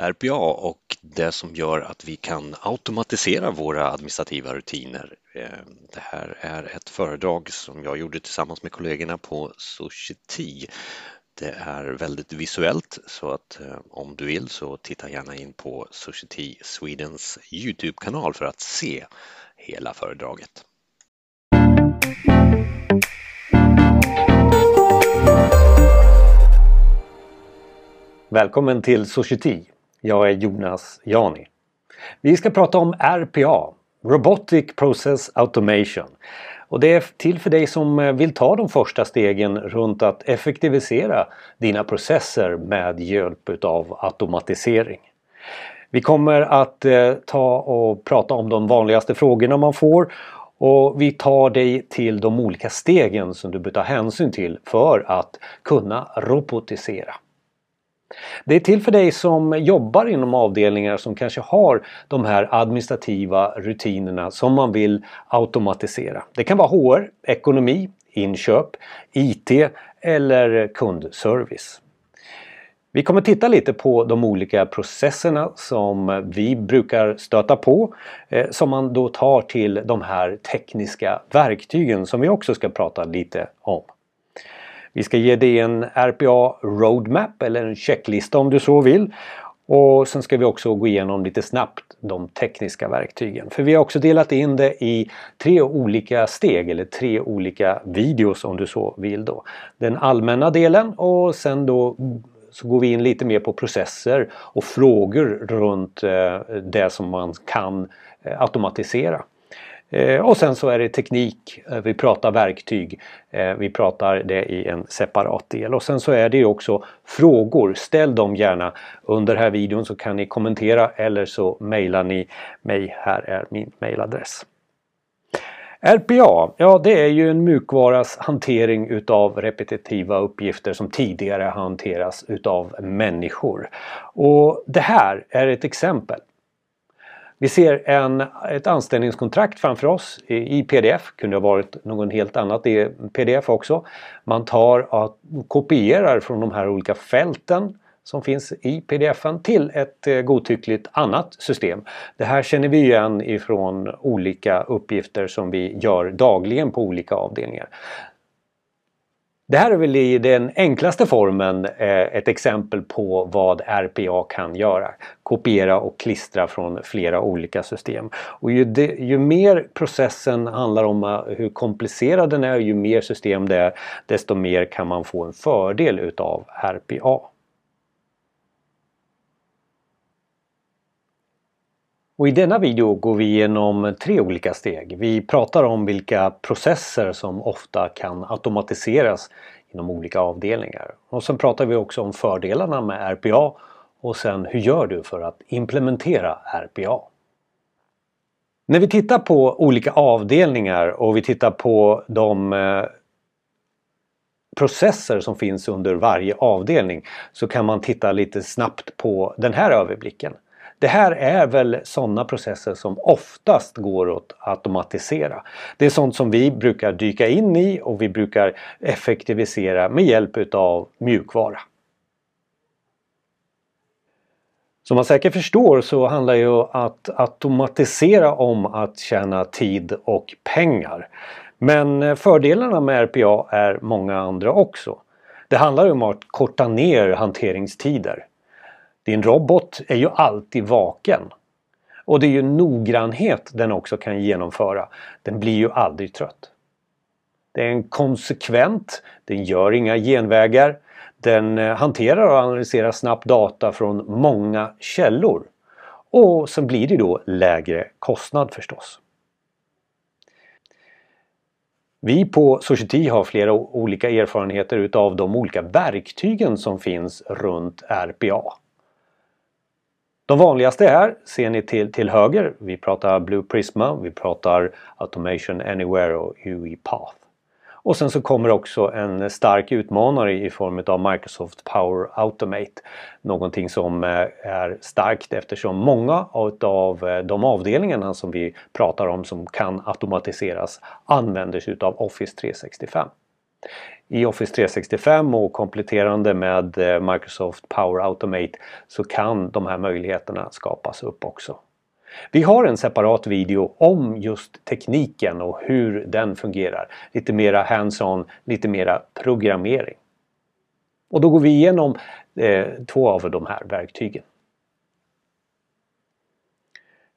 RPA och det som gör att vi kan automatisera våra administrativa rutiner. Eh, det här är ett föredrag som jag gjorde tillsammans med kollegorna på Society. Det är väldigt visuellt så att eh, om du vill så titta gärna in på Society Swedens Youtube-kanal för att se hela föredraget. Välkommen till Society. Jag är Jonas Jani. Vi ska prata om RPA, Robotic Process Automation. Och det är till för dig som eh, vill ta de första stegen runt att effektivisera dina processer med hjälp utav automatisering. Vi kommer att eh, ta och prata om de vanligaste frågorna man får och vi tar dig till de olika stegen som du bör ta hänsyn till för att kunna robotisera. Det är till för dig som jobbar inom avdelningar som kanske har de här administrativa rutinerna som man vill automatisera. Det kan vara HR, ekonomi, inköp, IT eller kundservice. Vi kommer titta lite på de olika processerna som vi brukar stöta på eh, som man då tar till de här tekniska verktygen som vi också ska prata lite om. Vi ska ge dig en RPA Roadmap eller en checklista om du så vill. Och sen ska vi också gå igenom lite snabbt de tekniska verktygen. För vi har också delat in det i tre olika steg eller tre olika videos om du så vill då. Den allmänna delen och sen då så går vi in lite mer på processer och frågor runt eh, det som man kan eh, automatisera. Eh, och sen så är det teknik, eh, vi pratar verktyg, eh, vi pratar det i en separat del. Och sen så är det också frågor, ställ dem gärna under den här videon så kan ni kommentera eller så mejlar ni mig, här är min mejladress. RPA, ja det är ju en mjukvaras hantering utav repetitiva uppgifter som tidigare hanteras utav människor. Och det här är ett exempel. Vi ser en, ett anställningskontrakt framför oss i pdf, kunde ha varit något helt annat i pdf också. Man tar och kopierar från de här olika fälten som finns i pdfen till ett eh, godtyckligt annat system. Det här känner vi igen ifrån olika uppgifter som vi gör dagligen på olika avdelningar. Det här är väl i den enklaste formen eh, ett exempel på vad RPA kan göra. Kopiera och klistra från flera olika system. Och ju, det, ju mer processen handlar om eh, hur komplicerad den är, ju mer system det är, desto mer kan man få en fördel utav RPA. Och I denna video går vi igenom tre olika steg. Vi pratar om vilka processer som ofta kan automatiseras inom olika avdelningar. Och sen pratar vi också om fördelarna med RPA och sen hur gör du för att implementera RPA? När vi tittar på olika avdelningar och vi tittar på de eh, processer som finns under varje avdelning så kan man titta lite snabbt på den här överblicken. Det här är väl sådana processer som oftast går att automatisera. Det är sånt som vi brukar dyka in i och vi brukar effektivisera med hjälp utav mjukvara. Som man säkert förstår så handlar ju att automatisera om att tjäna tid och pengar. Men fördelarna med RPA är många andra också. Det handlar om att korta ner hanteringstider. Din robot är ju alltid vaken. Och det är ju noggrannhet den också kan genomföra. Den blir ju aldrig trött. Den är konsekvent, den gör inga genvägar. Den eh, hanterar och analyserar snabbt data från många källor. Och sen blir det då lägre kostnad förstås. Vi på Society har flera olika erfarenheter utav de olika verktygen som finns runt RPA. De vanligaste här ser ni till, till höger. Vi pratar Blue Prisma, vi pratar Automation Anywhere och UiPath. Och sen så kommer också en stark utmanare i form av Microsoft Power Automate. Någonting som eh, är starkt eftersom många av eh, de avdelningarna som vi pratar om som kan automatiseras använder sig av Office 365. I Office 365 och kompletterande med eh, Microsoft Power Automate så kan de här möjligheterna skapas upp också. Vi har en separat video om just tekniken och hur den fungerar. Lite mera hands-on, lite mera programmering. Och då går vi igenom eh, två av de här verktygen.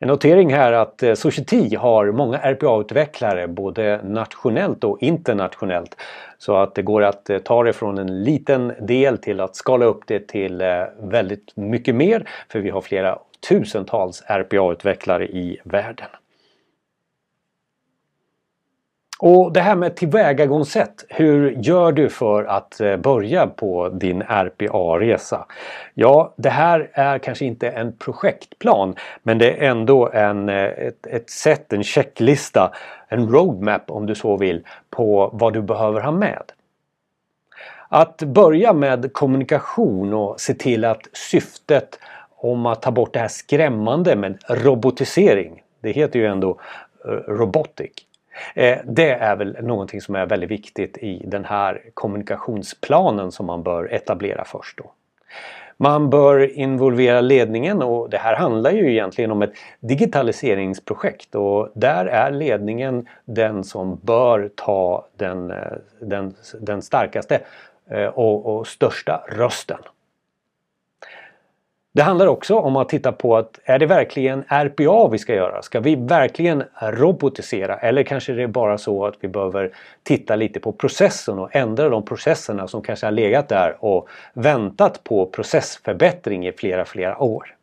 En notering här att eh, Society har många RPA-utvecklare både nationellt och internationellt. Så att det går att eh, ta det från en liten del till att skala upp det till eh, väldigt mycket mer. För vi har flera tusentals RPA-utvecklare i världen. Och det här med tillvägagångssätt. Hur gör du för att eh, börja på din RPA-resa? Ja, det här är kanske inte en projektplan men det är ändå en, eh, ett, ett sätt, en checklista, en roadmap om du så vill på vad du behöver ha med. Att börja med kommunikation och se till att syftet om att ta bort det här skrämmande med robotisering. Det heter ju ändå eh, robotic. Eh, det är väl någonting som är väldigt viktigt i den här kommunikationsplanen som man bör etablera först. Då. Man bör involvera ledningen och det här handlar ju egentligen om ett digitaliseringsprojekt och där är ledningen den som bör ta den, eh, den, den starkaste eh, och, och största rösten. Det handlar också om att titta på att är det verkligen RPA vi ska göra? Ska vi verkligen robotisera? Eller kanske det är bara så att vi behöver titta lite på processen och ändra de processerna som kanske har legat där och väntat på processförbättring i flera, flera år.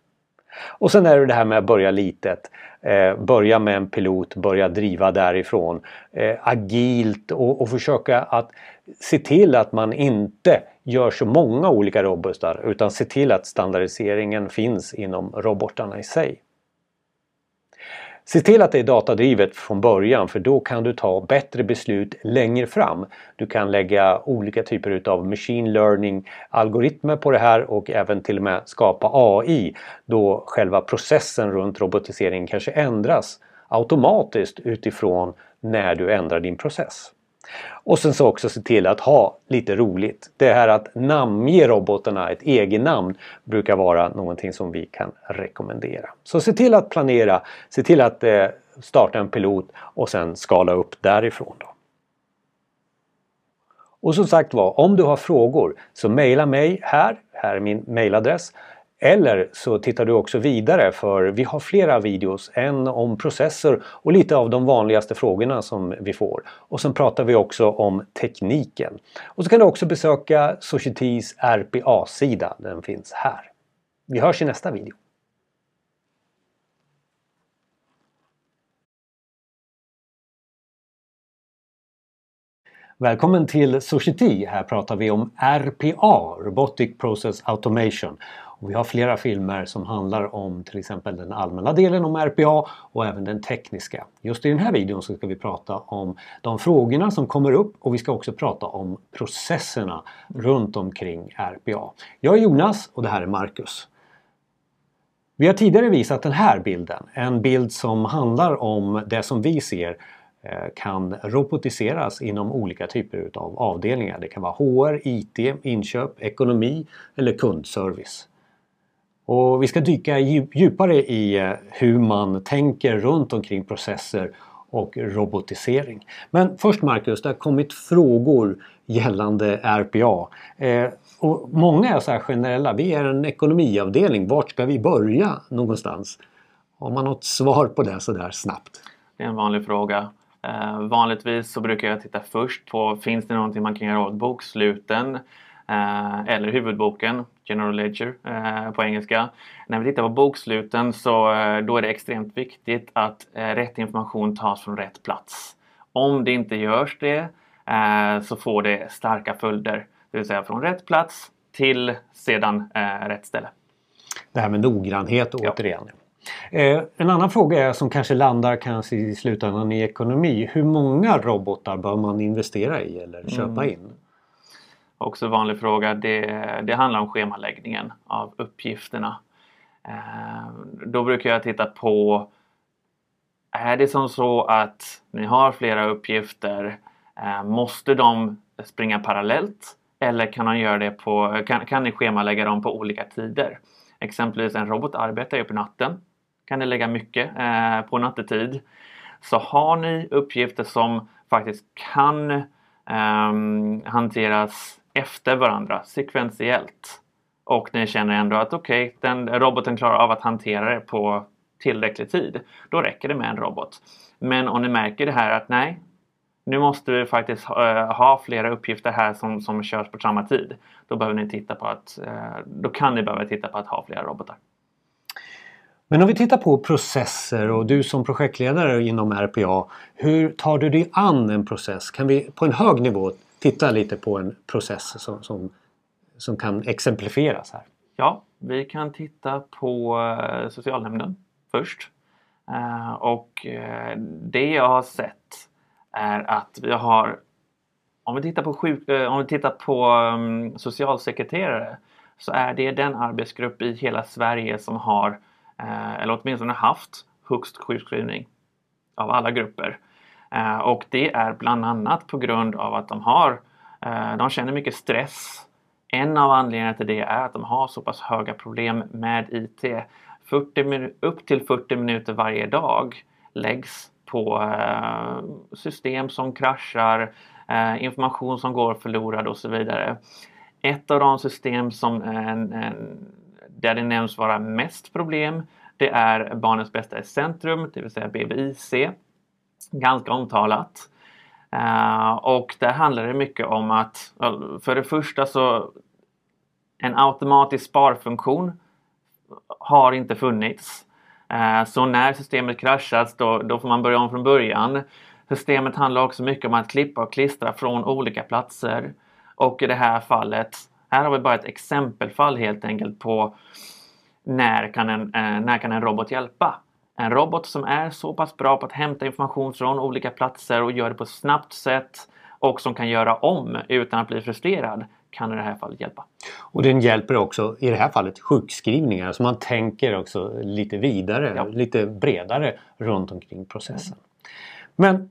Och sen är det det här med att börja litet. Eh, börja med en pilot, börja driva därifrån. Eh, agilt och, och försöka att se till att man inte gör så många olika robotar utan se till att standardiseringen finns inom robotarna i sig. Se till att det är datadrivet från början för då kan du ta bättre beslut längre fram. Du kan lägga olika typer utav machine learning algoritmer på det här och även till och med skapa AI då själva processen runt robotiseringen kanske ändras automatiskt utifrån när du ändrar din process. Och sen så också se till att ha lite roligt. Det här att namnge robotarna ett egennamn brukar vara någonting som vi kan rekommendera. Så se till att planera, se till att eh, starta en pilot och sen skala upp därifrån. Då. Och som sagt var, om du har frågor så mejla mig här, här är min mejladress eller så tittar du också vidare för vi har flera videos, en om processer och lite av de vanligaste frågorna som vi får. Och sen pratar vi också om tekniken. Och så kan du också besöka Societys RPA-sida, den finns här. Vi hörs i nästa video. Välkommen till Society. Här pratar vi om RPA, Robotic Process Automation. Och vi har flera filmer som handlar om till exempel den allmänna delen om RPA och även den tekniska. Just i den här videon så ska vi prata om de frågorna som kommer upp och vi ska också prata om processerna runt omkring RPA. Jag är Jonas och det här är Marcus. Vi har tidigare visat den här bilden, en bild som handlar om det som vi ser eh, kan robotiseras inom olika typer av avdelningar. Det kan vara HR, IT, inköp, ekonomi eller kundservice. Och vi ska dyka djupare i eh, hur man tänker runt omkring processer och robotisering. Men först Marcus, det har kommit frågor gällande RPA. Eh, och många är så här generella, vi är en ekonomiavdelning, vart ska vi börja någonstans? Har man något svar på det sådär snabbt? Det är en vanlig fråga. Eh, vanligtvis så brukar jag titta först på, finns det någonting man kan göra åt boksluten? Eh, eller huvudboken, General Ledger eh, på engelska. När vi tittar på boksluten så eh, då är det extremt viktigt att rätt information tas från rätt plats. Om det inte görs det så får det starka följder. Det vill säga från rätt plats till sedan rätt ställe. Det här med noggrannhet ja. återigen. Eh, en annan fråga är som kanske landar kanske i slutändan i ekonomi. Hur många robotar bör man investera i eller köpa mm. in? Också vanlig fråga. Det, det handlar om schemaläggningen av uppgifterna. Eh, då brukar jag titta på är det som så att ni har flera uppgifter? Eh, måste de springa parallellt eller kan, de göra det på, kan, kan ni schemalägga dem på olika tider? Exempelvis en robot arbetar ju på natten. Kan ni lägga mycket eh, på nattetid. Så har ni uppgifter som faktiskt kan eh, hanteras efter varandra sekventiellt och ni känner ändå att okej, okay, den roboten klarar av att hantera det på tillräcklig tid. Då räcker det med en robot. Men om ni märker det här att nej, nu måste vi faktiskt eh, ha flera uppgifter här som, som körs på samma tid. Då behöver ni titta på att, eh, då kan ni behöva titta på att ha flera robotar. Men om vi tittar på processer och du som projektledare inom RPA, hur tar du dig an en process? Kan vi på en hög nivå titta lite på en process som, som, som kan exemplifieras här? Ja, vi kan titta på eh, socialnämnden först. Eh, och eh, det jag har sett är att vi har om vi tittar på, sjuk, om vi tittar på um, socialsekreterare så är det den arbetsgrupp i hela Sverige som har, eh, eller åtminstone haft, högst sjukskrivning av alla grupper. Eh, och det är bland annat på grund av att de har, eh, de känner mycket stress. En av anledningarna till det är att de har så pass höga problem med IT. 40 upp till 40 minuter varje dag läggs på eh, system som kraschar, information som går förlorad och så vidare. Ett av de system som där det nämns vara mest problem det är Barnens bästa i centrum, det vill säga BBIC. Ganska omtalat. Uh, och där handlar det mycket om att eh, för det första så en automatisk sparfunktion har inte funnits. Uh, så när systemet kraschas då, då får man börja om från början. Systemet handlar också mycket om att klippa och klistra från olika platser. Och i det här fallet, här har vi bara ett exempelfall helt enkelt på när kan en, uh, när kan en robot hjälpa? En robot som är så pass bra på att hämta information från olika platser och gör det på ett snabbt sätt och som kan göra om utan att bli frustrerad kan i det här fallet hjälpa. Och den hjälper också i det här fallet sjukskrivningar så man tänker också lite vidare, ja. lite bredare runt omkring processen. Men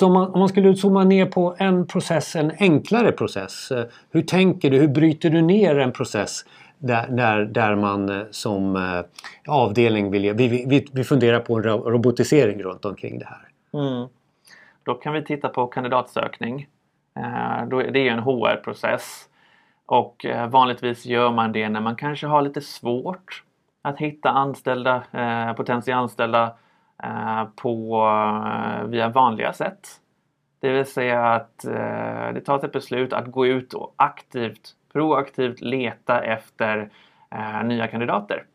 man, om man skulle zooma ner på en process, en enklare process. Eh, hur tänker du? Hur bryter du ner en process där, där, där man eh, som eh, avdelning vill... Vi, vi, vi funderar på en robotisering runt omkring det här. Mm. Då kan vi titta på kandidatsökning. Eh, det är en HR-process och vanligtvis gör man det när man kanske har lite svårt att hitta anställda, eh, potentiella anställda eh, på, via vanliga sätt. Det vill säga att det tas ett beslut att gå ut och aktivt, proaktivt leta efter eh, nya kandidater.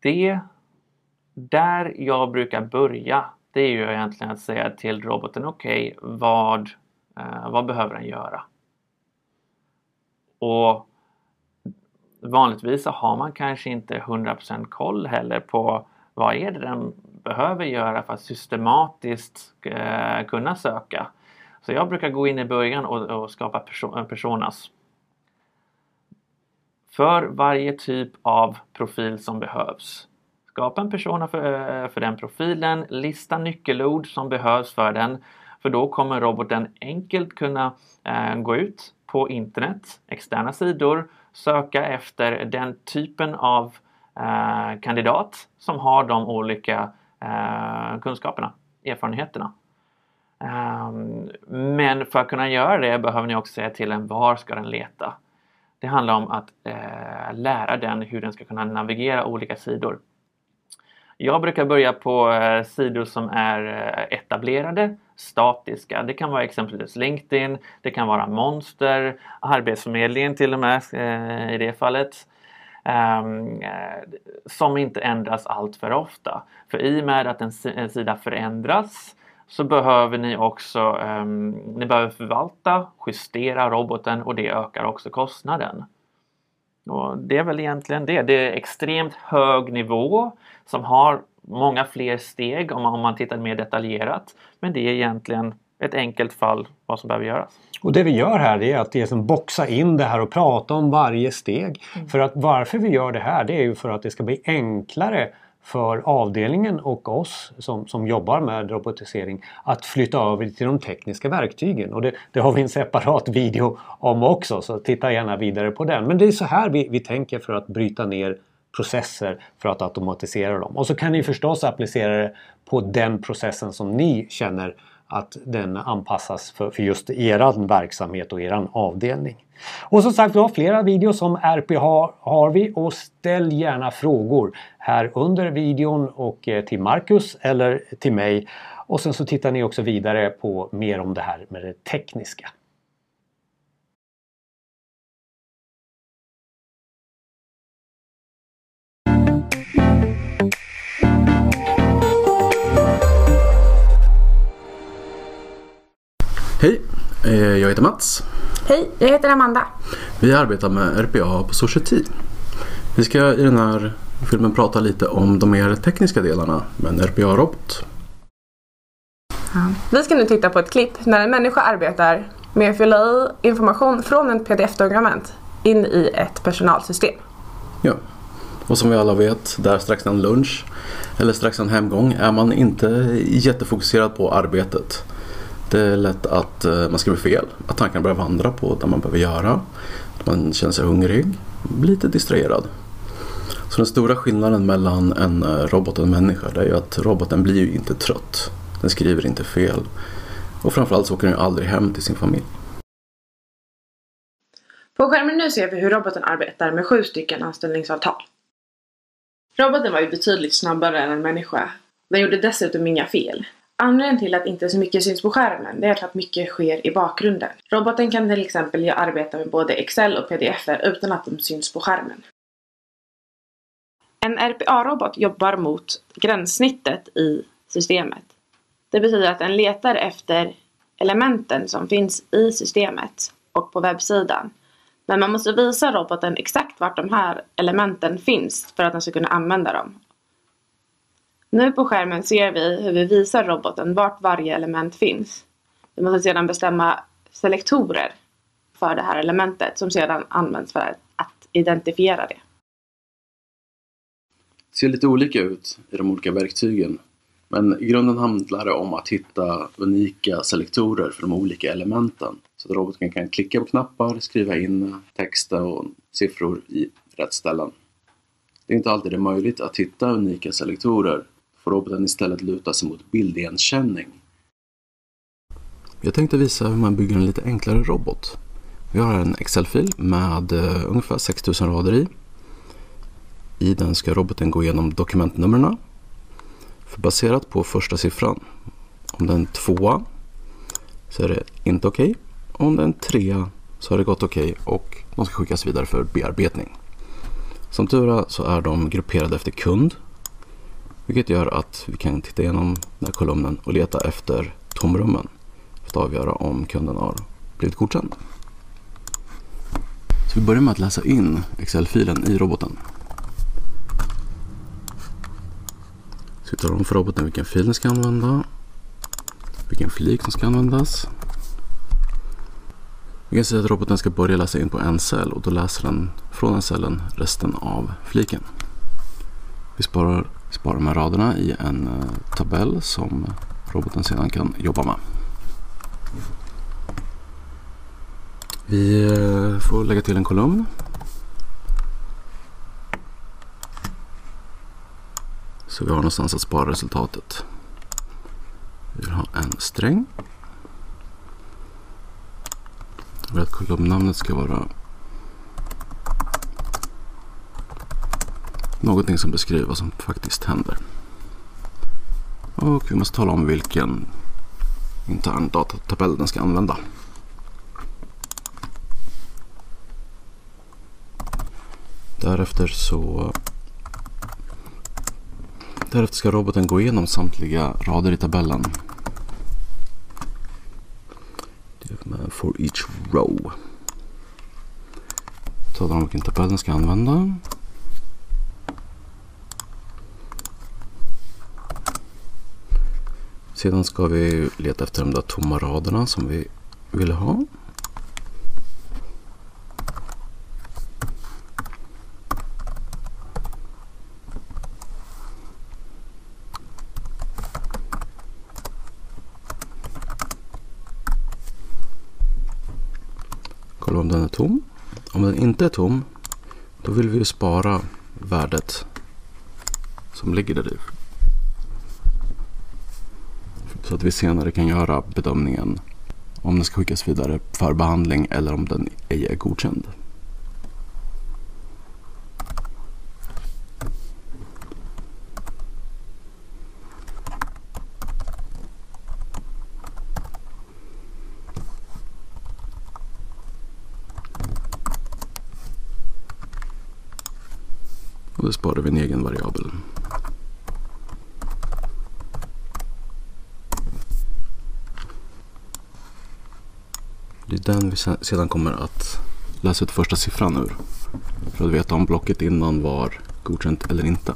Det där jag brukar börja det är ju egentligen att säga till roboten okej, okay, vad, eh, vad behöver den göra? Och vanligtvis så har man kanske inte 100% koll heller på vad är det den behöver göra för att systematiskt eh, kunna söka. Så jag brukar gå in i början och, och skapa perso personas. För varje typ av profil som behövs. Skapa en persona för, eh, för den profilen, lista nyckelord som behövs för den. För då kommer roboten enkelt kunna eh, gå ut på internet, externa sidor, söka efter den typen av eh, kandidat som har de olika eh, kunskaperna, erfarenheterna. Um, men för att kunna göra det behöver ni också säga till den var ska den leta. Det handlar om att eh, lära den hur den ska kunna navigera olika sidor. Jag brukar börja på eh, sidor som är eh, etablerade, statiska. Det kan vara exempelvis LinkedIn, det kan vara Monster, Arbetsförmedlingen till och med eh, i det fallet. Um, som inte ändras allt för ofta. För i och med att en, en sida förändras så behöver ni också um, ni behöver förvalta, justera roboten och det ökar också kostnaden. Och det är väl egentligen det. Det är extremt hög nivå som har många fler steg om man, om man tittar mer detaljerat. Men det är egentligen ett enkelt fall vad som behöver göras. Och det vi gör här är att det är som boxa in det här och prata om varje steg. Mm. För att varför vi gör det här det är ju för att det ska bli enklare för avdelningen och oss som, som jobbar med robotisering att flytta över till de tekniska verktygen. Och det, det, har vi en separat video om också så titta gärna vidare på den. Men det är så här vi, vi tänker för att bryta ner processer för att automatisera dem. Och så kan ni förstås applicera det på den processen som ni känner att den anpassas för, för just er verksamhet och er avdelning. Och som sagt, vi har flera videos om RPH har vi och ställ gärna frågor här under videon och eh, till Marcus eller till mig. Och sen så tittar ni också vidare på mer om det här med det tekniska. Jag heter Mats. Hej, jag heter Amanda. Vi arbetar med RPA på Society. Vi ska i den här filmen prata lite om de mer tekniska delarna med en RPA-robot. Ja. Vi ska nu titta på ett klipp när en människa arbetar med att fylla i information från ett pdf-dokument in i ett personalsystem. Ja, och som vi alla vet, där strax innan lunch eller strax innan hemgång är man inte jättefokuserad på arbetet. Det är lätt att eh, man skriver fel, att tankarna börjar vandra på det man behöver göra. Att man känner sig hungrig, lite distraherad. Så den stora skillnaden mellan en eh, robot och en människa det är ju att roboten blir ju inte trött. Den skriver inte fel. Och framförallt så åker den ju aldrig hem till sin familj. På skärmen nu ser vi hur roboten arbetar med sju stycken anställningsavtal. Roboten var ju betydligt snabbare än en människa. Den gjorde dessutom inga fel. Anledningen till att inte så mycket syns på skärmen det är att mycket sker i bakgrunden. Roboten kan till exempel arbeta med både Excel och pdf utan att de syns på skärmen. En RPA-robot jobbar mot gränssnittet i systemet. Det betyder att den letar efter elementen som finns i systemet och på webbsidan. Men man måste visa roboten exakt vart de här elementen finns för att den ska kunna använda dem nu på skärmen ser vi hur vi visar roboten vart varje element finns. Vi måste sedan bestämma selektorer för det här elementet som sedan används för att identifiera det. Det ser lite olika ut i de olika verktygen. Men i grunden handlar det om att hitta unika selektorer för de olika elementen. Så att roboten kan klicka på knappar, skriva in text och siffror i rätt ställen. Det är inte alltid det är möjligt att hitta unika selektorer får roboten istället luta sig mot bildigenkänning. Jag tänkte visa hur man bygger en lite enklare robot. Vi har en Excel-fil med eh, ungefär 6000 rader i. I den ska roboten gå igenom dokumentnumren. För baserat på första siffran, om den är en tvåa så är det inte okej. Okay. Om det är en trea så har det gått okej okay och de ska skickas vidare för bearbetning. Som tur är så är de grupperade efter kund vilket gör att vi kan titta igenom den här kolumnen och leta efter tomrummen för att avgöra om kunden har blivit godkänd. Så vi börjar med att läsa in Excel-filen i roboten. Så vi talar om för roboten vilken fil den ska använda, vilken flik som ska användas. Vi kan säga att roboten ska börja läsa in på en cell och då läser den från den cellen resten av fliken. Vi sparar Spara de här raderna i en eh, tabell som roboten sedan kan jobba med. Vi eh, får lägga till en kolumn. Så vi har någonstans att spara resultatet. Vi vill ha en sträng. Jag vill att kolumnnamnet ska vara någonting som beskriver vad som faktiskt händer. Och vi måste tala om vilken intern datatabell den ska använda. Därefter så Därefter ska roboten gå igenom samtliga rader i tabellen. For each row. Talar om vilken tabell den ska använda. Sedan ska vi leta efter de där tomma raderna som vi vill ha. Kolla om den är tom. Om den inte är tom, då vill vi spara värdet som ligger där i. Så att vi senare kan göra bedömningen om den ska skickas vidare för behandling eller om den ej är godkänd. Och då sparar vi en egen variabel. Det är den vi sedan kommer att läsa ut första siffran ur. För att veta om blocket innan var godkänt eller inte.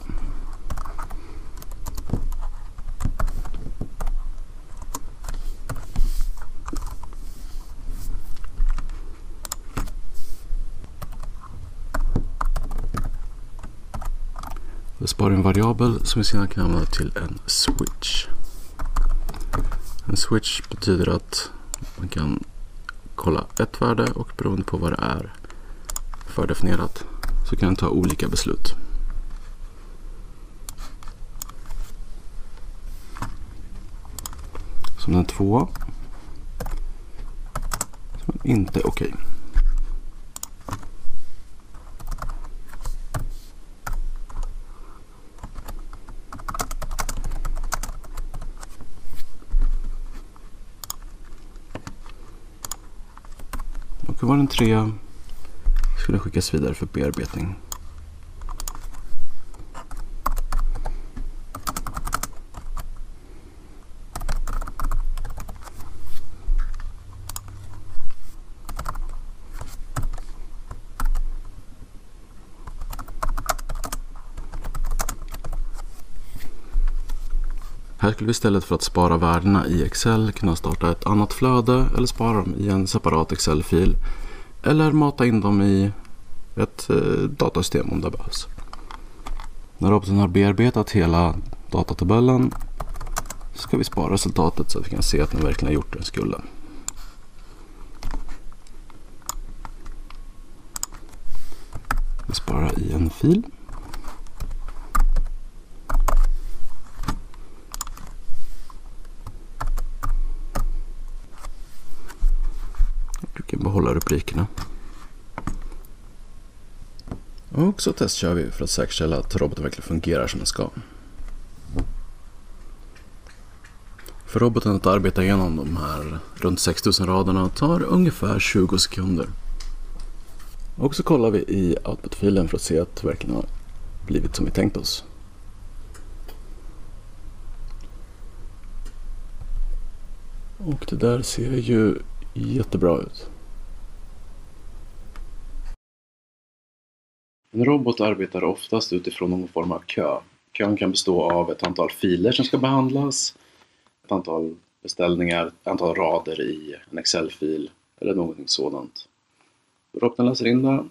Vi sparar en variabel som vi sedan kan använda till en switch. En switch betyder att man kan kolla ett värde och beroende på vad det är fördefinierat så kan den ta olika beslut. Som den tvåa. Som inte är okej. Okay. Då var den trea. Skulle skickas vidare för bearbetning. Skulle vi istället för att spara värdena i Excel kunna starta ett annat flöde eller spara dem i en separat Excel-fil. Eller mata in dem i ett eh, datasystem om det behövs. När roboten har bearbetat hela datatabellen ska vi spara resultatet så att vi kan se att den verkligen har gjort det den skulle. Vi sparar i en fil. Replikerna. Och så testkör vi för att säkerställa att roboten verkligen fungerar som den ska. För roboten att arbeta igenom de här runt 6000 raderna tar ungefär 20 sekunder. Och så kollar vi i output-filen för att se att det verkligen har blivit som vi tänkt oss. Och det där ser ju jättebra ut. En robot arbetar oftast utifrån någon form av kö. Kön kan bestå av ett antal filer som ska behandlas, ett antal beställningar, ett antal rader i en Excel-fil eller någonting sådant. Roboten läser in det,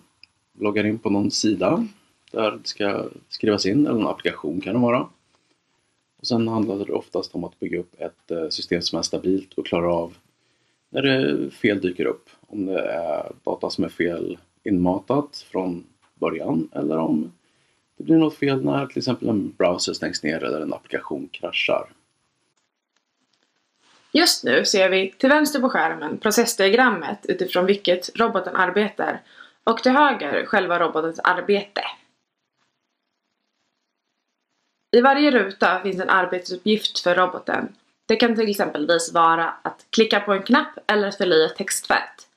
loggar in på någon sida där det ska skrivas in, eller en applikation kan det vara. Och sen handlar det oftast om att bygga upp ett eh, system som är stabilt och klarar av när det fel dyker upp. Om det är data som är fel inmatat från början eller om det blir något fel när till exempel en browser stängs ner eller en applikation kraschar. Just nu ser vi till vänster på skärmen processdiagrammet utifrån vilket roboten arbetar och till höger själva robotens arbete. I varje ruta finns en arbetsuppgift för roboten. Det kan till exempelvis vara att klicka på en knapp eller att fylla i ett textfält.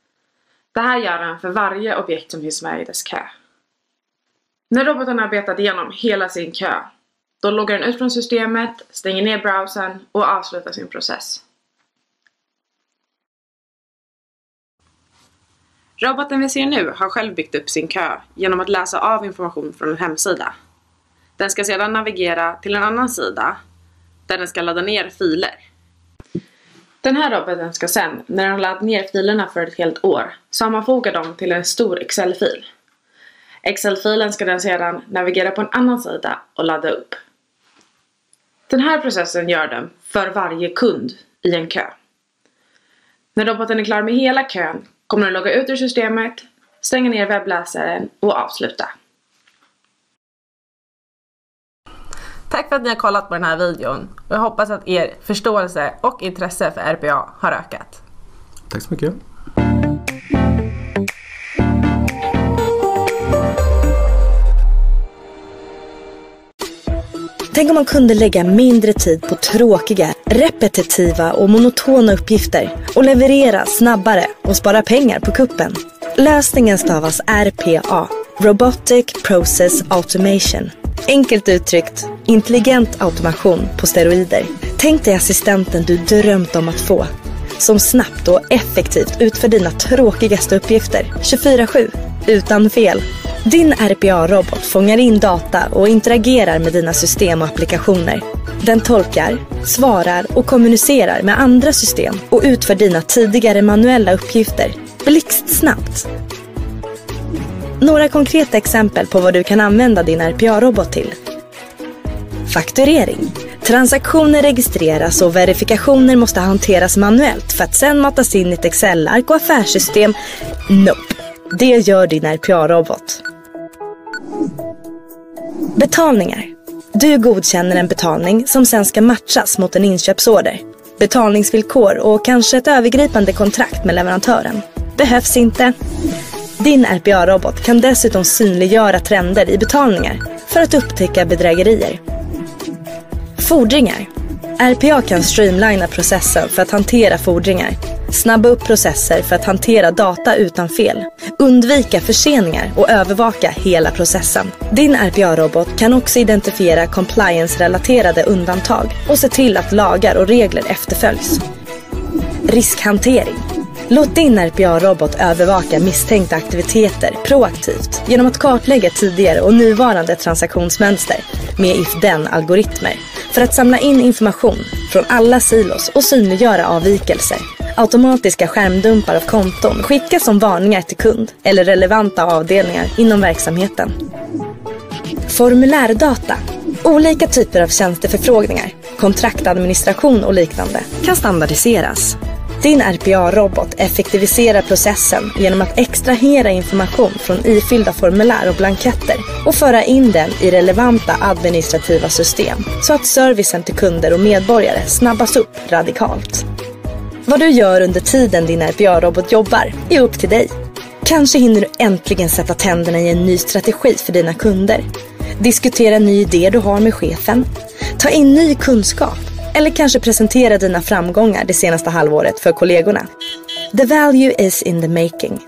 Det här gör den för varje objekt som finns med i dess kö. När roboten arbetat igenom hela sin kö, då loggar den ut från systemet, stänger ner browsern och avslutar sin process. Roboten vi ser nu har själv byggt upp sin kö genom att läsa av information från en hemsida. Den ska sedan navigera till en annan sida där den ska ladda ner filer. Den här roboten ska sen, när den har laddat ner filerna för ett helt år, sammanfoga dem till en stor Excel-fil. Excel-filen ska den sedan navigera på en annan sida och ladda upp. Den här processen gör den för varje kund i en kö. När roboten är klar med hela kön kommer du logga ut ur systemet, stänga ner webbläsaren och avsluta. Tack för att ni har kollat på den här videon och jag hoppas att er förståelse och intresse för RPA har ökat. Tack så mycket. Tänk om man kunde lägga mindre tid på tråkiga, repetitiva och monotona uppgifter och leverera snabbare och spara pengar på kuppen. Lösningen stavas RPA, Robotic Process Automation. Enkelt uttryckt, intelligent automation på steroider. Tänk dig assistenten du drömt om att få. Som snabbt och effektivt utför dina tråkigaste uppgifter 24-7, utan fel. Din RPA-robot fångar in data och interagerar med dina system och applikationer. Den tolkar, svarar och kommunicerar med andra system och utför dina tidigare manuella uppgifter blixtsnabbt. Några konkreta exempel på vad du kan använda din RPA-robot till. Fakturering. Transaktioner registreras och verifikationer måste hanteras manuellt för att sen matas in i ett Excel-ark och affärssystem. Nope. Det gör din RPA-robot. Betalningar. Du godkänner en betalning som sen ska matchas mot en inköpsorder. Betalningsvillkor och kanske ett övergripande kontrakt med leverantören. Behövs inte. Din RPA-robot kan dessutom synliggöra trender i betalningar för att upptäcka bedrägerier. Fordringar. RPA kan streamlina processen för att hantera fordringar, snabba upp processer för att hantera data utan fel, undvika förseningar och övervaka hela processen. Din RPA-robot kan också identifiera compliance-relaterade undantag och se till att lagar och regler efterföljs. Riskhantering. Låt din RPA-robot övervaka misstänkta aktiviteter proaktivt genom att kartlägga tidigare och nuvarande transaktionsmönster med If-Den algoritmer för att samla in information från alla silos och synliggöra avvikelser. Automatiska skärmdumpar av konton skickas som varningar till kund eller relevanta avdelningar inom verksamheten. Formulärdata. Olika typer av tjänsteförfrågningar, kontraktadministration och liknande kan standardiseras. Din RPA-robot effektiviserar processen genom att extrahera information från ifyllda formulär och blanketter och föra in den i relevanta administrativa system så att servicen till kunder och medborgare snabbas upp radikalt. Vad du gör under tiden din RPA-robot jobbar är upp till dig. Kanske hinner du äntligen sätta tänderna i en ny strategi för dina kunder. Diskutera en ny idé du har med chefen. Ta in ny kunskap eller kanske presentera dina framgångar det senaste halvåret för kollegorna. The value is in the making.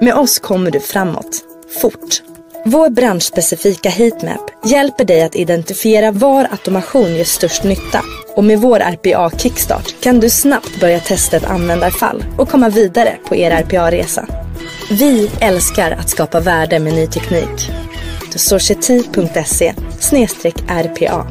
Med oss kommer du framåt, fort. Vår branschspecifika heatmap hjälper dig att identifiera var automation gör störst nytta. Och med vår RPA Kickstart kan du snabbt börja testa ett användarfall och komma vidare på er RPA-resa. Vi älskar att skapa värde med ny teknik. Society.se RPA